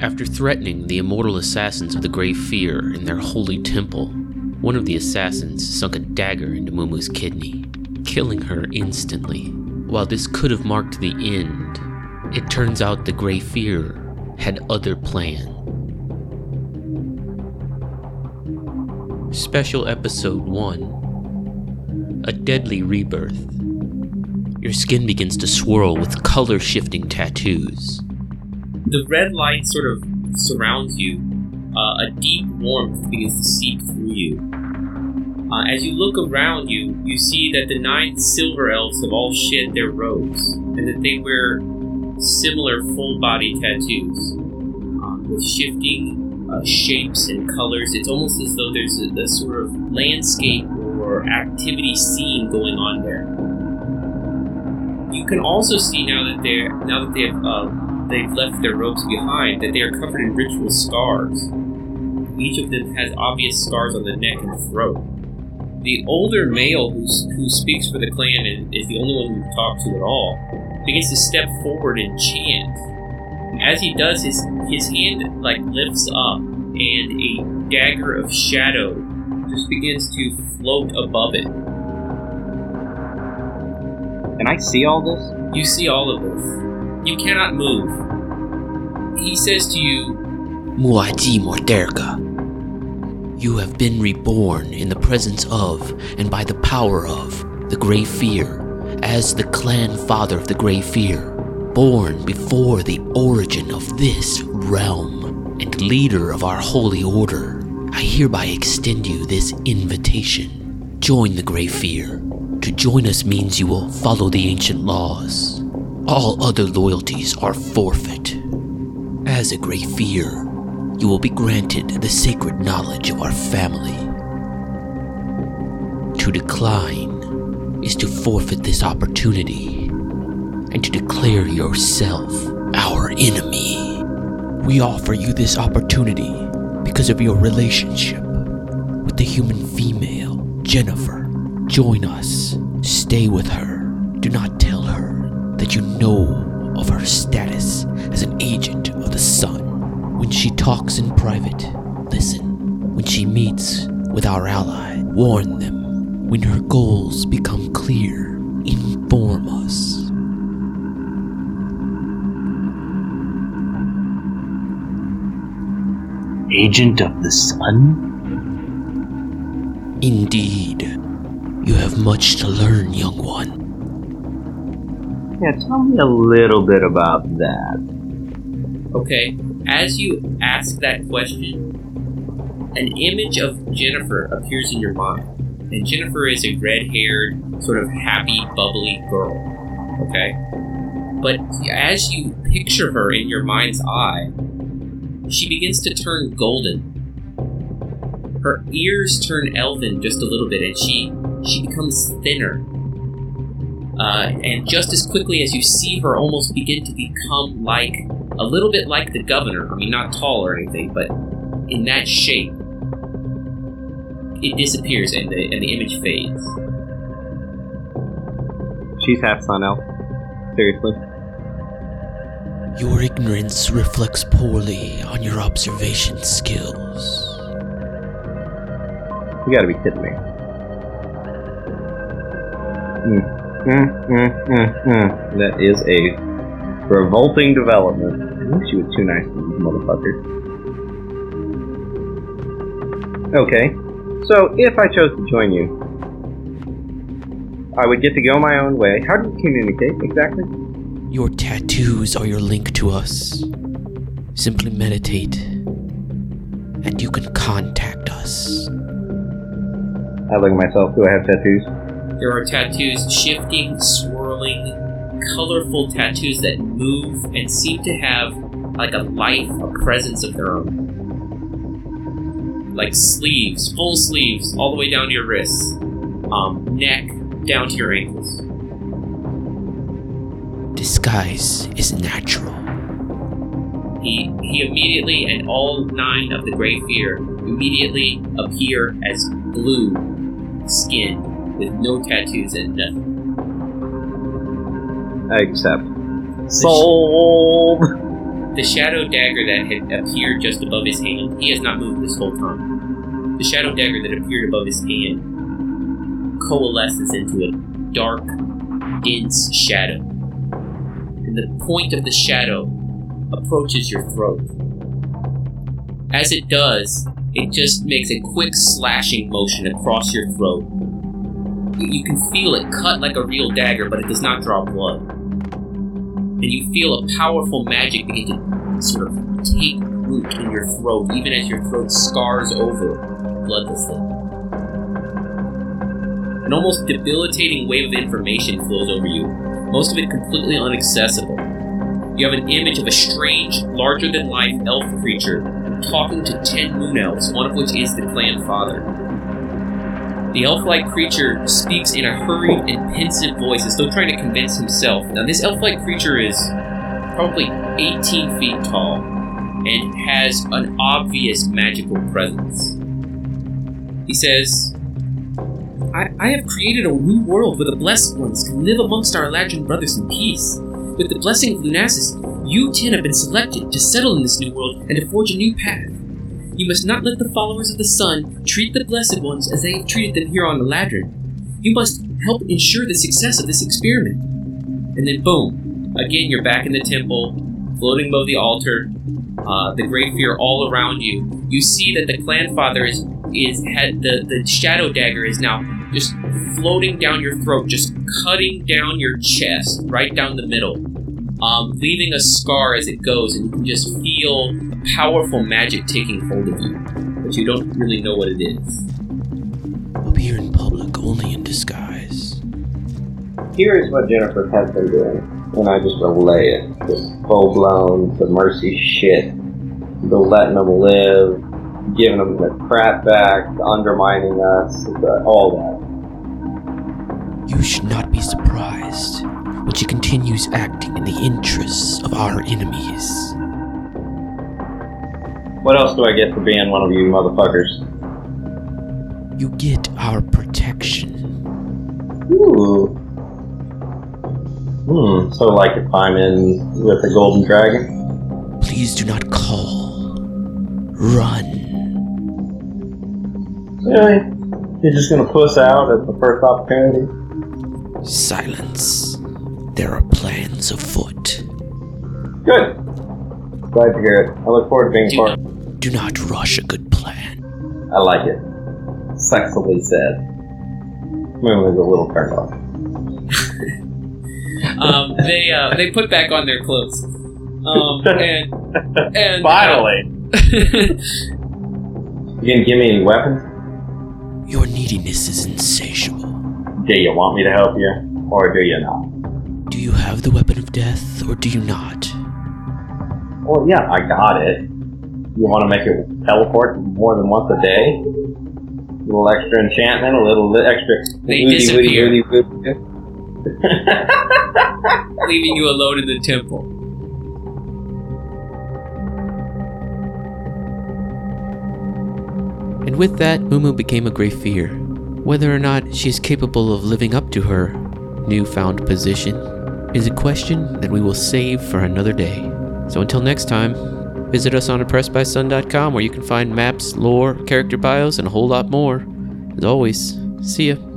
After threatening the immortal assassins of the Grey Fear in their holy temple, one of the assassins sunk a dagger into Mumu's kidney, killing her instantly. While this could have marked the end, it turns out the Grey Fear had other plans. Special Episode 1 A Deadly Rebirth. Your skin begins to swirl with color shifting tattoos. The red light sort of surrounds you. Uh, a deep warmth begins to seep through you. Uh, as you look around you, you see that the nine silver elves have all shed their robes, and that they wear similar full body tattoos uh, with shifting uh, shapes and colors. It's almost as though there's a, a sort of landscape or activity scene going on there. You can also see now that they're now that they've uh, they've left their robes behind that they are covered in ritual scars. Each of them has obvious scars on the neck and throat. The older male who, who speaks for the clan and is the only one we've talked to at all begins to step forward and chant. As he does, his his hand like lifts up, and a dagger of shadow just begins to float above it. Can I see all this? You see all of this. You cannot move. He says to you, Muaji Morderga. You have been reborn in the presence of and by the power of the Grey Fear as the clan father of the Grey Fear, born before the origin of this realm and leader of our holy order. I hereby extend you this invitation. Join the Grey Fear. To join us means you will follow the ancient laws. All other loyalties are forfeit. As a great Fear, you will be granted the sacred knowledge of our family. To decline is to forfeit this opportunity and to declare yourself our enemy. We offer you this opportunity because of your relationship with the human female, Jennifer. Join us. Stay with her. Do not tell her that you know of her status as an agent of the sun. When she talks in private, listen. When she meets with our ally, warn them. When her goals become clear, inform us. Agent of the Sun? Indeed, you have much to learn, young one. Yeah, tell me a little bit about that. Okay, as you ask that question, an image of Jennifer appears in your mind. And Jennifer is a red haired, sort of happy, bubbly girl. Okay? But as you picture her in your mind's eye, she begins to turn golden. Her ears turn elven just a little bit, and she she becomes thinner. Uh, and just as quickly as you see her almost begin to become like a little bit like the governor. I mean, not tall or anything, but in that shape. It disappears and the and the image fades. She's half sun elf. Seriously. Your ignorance reflects poorly on your observation skills. You gotta be kidding me. Mm, mm, mm, mm, mm. That is a revolting development. I wish you were too nice to these motherfuckers. Okay, so if I chose to join you, I would get to go my own way. How do you communicate exactly? Your tattoos are your link to us. Simply meditate, and you can contact us. I look at myself. Do I have tattoos? There are tattoos shifting, swirling, colorful tattoos that move and seem to have like a life, a presence of their own. Like sleeves, full sleeves, all the way down to your wrists, um, neck down to your ankles. Disguise is natural. He he immediately and all nine of the Grey Fear immediately appear as blue skin with no tattoos and nothing. I accept. Sold. the shadow dagger that had appeared just above his hand, he has not moved this whole time. The shadow dagger that appeared above his hand coalesces into a dark, dense shadow. And the point of the shadow approaches your throat. As it does, it just makes a quick slashing motion across your throat. You can feel it cut like a real dagger, but it does not draw blood. And you feel a powerful magic begin to sort of take root in your throat, even as your throat scars over bloodlessly. An almost debilitating wave of information flows over you, most of it completely inaccessible. You have an image of a strange, larger than life elf creature talking to ten moon elves, one of which is the clan father. The elf like creature speaks in a hurried and pensive voice as though trying to convince himself. Now, this elf like creature is probably 18 feet tall and has an obvious magical presence. He says, I, I have created a new world where the blessed ones can live amongst our Eladrin brothers in peace. With the blessing of Lunasis, you ten have been selected to settle in this new world and to forge a new path. You must not let the followers of the sun treat the blessed ones as they have treated them here on Eladrin. You must help ensure the success of this experiment. And then, boom, again you're back in the temple, floating above the altar, uh, the great fear all around you. You see that the clan father is is had the the shadow dagger is now just floating down your throat, just cutting down your chest, right down the middle, um, leaving a scar as it goes, and you can just feel powerful magic taking hold of you, but you don't really know what it is. Appear in public only in disguise. Here is what Jennifer has been doing, and I just relay it. This full blown, the mercy shit. The letting them live, giving them the crap back, undermining us, the, all that. You should not be surprised when she continues acting in the interests of our enemies. What else do I get for being one of you motherfuckers? You get our protection. Ooh. Hmm, so like if I'm in with the golden dragon? Please do not call. Run. Really? You're just gonna puss out at the first opportunity? Silence. There are plans afoot. Good. Glad to hear it. I look forward to being Do part. Do not rush a good plan. I like it. Sexily said. Moon was a little turned off. Um, they uh, they put back on their clothes, um, and and Finally. You gonna give me any weapons? Your neediness is insatiable. Do you want me to help you, or do you not? Do you have the weapon of death, or do you not? Well, yeah, I got it. You want to make it teleport more than once a day? A little extra enchantment, a little li- extra. They woody, woody, disappear. woody, woody. leaving you alone in the temple. And with that, Mumu became a great fear. Whether or not she is capable of living up to her newfound position is a question that we will save for another day. So until next time, visit us on oppressedbysun.com where you can find maps, lore, character bios, and a whole lot more. As always, see ya.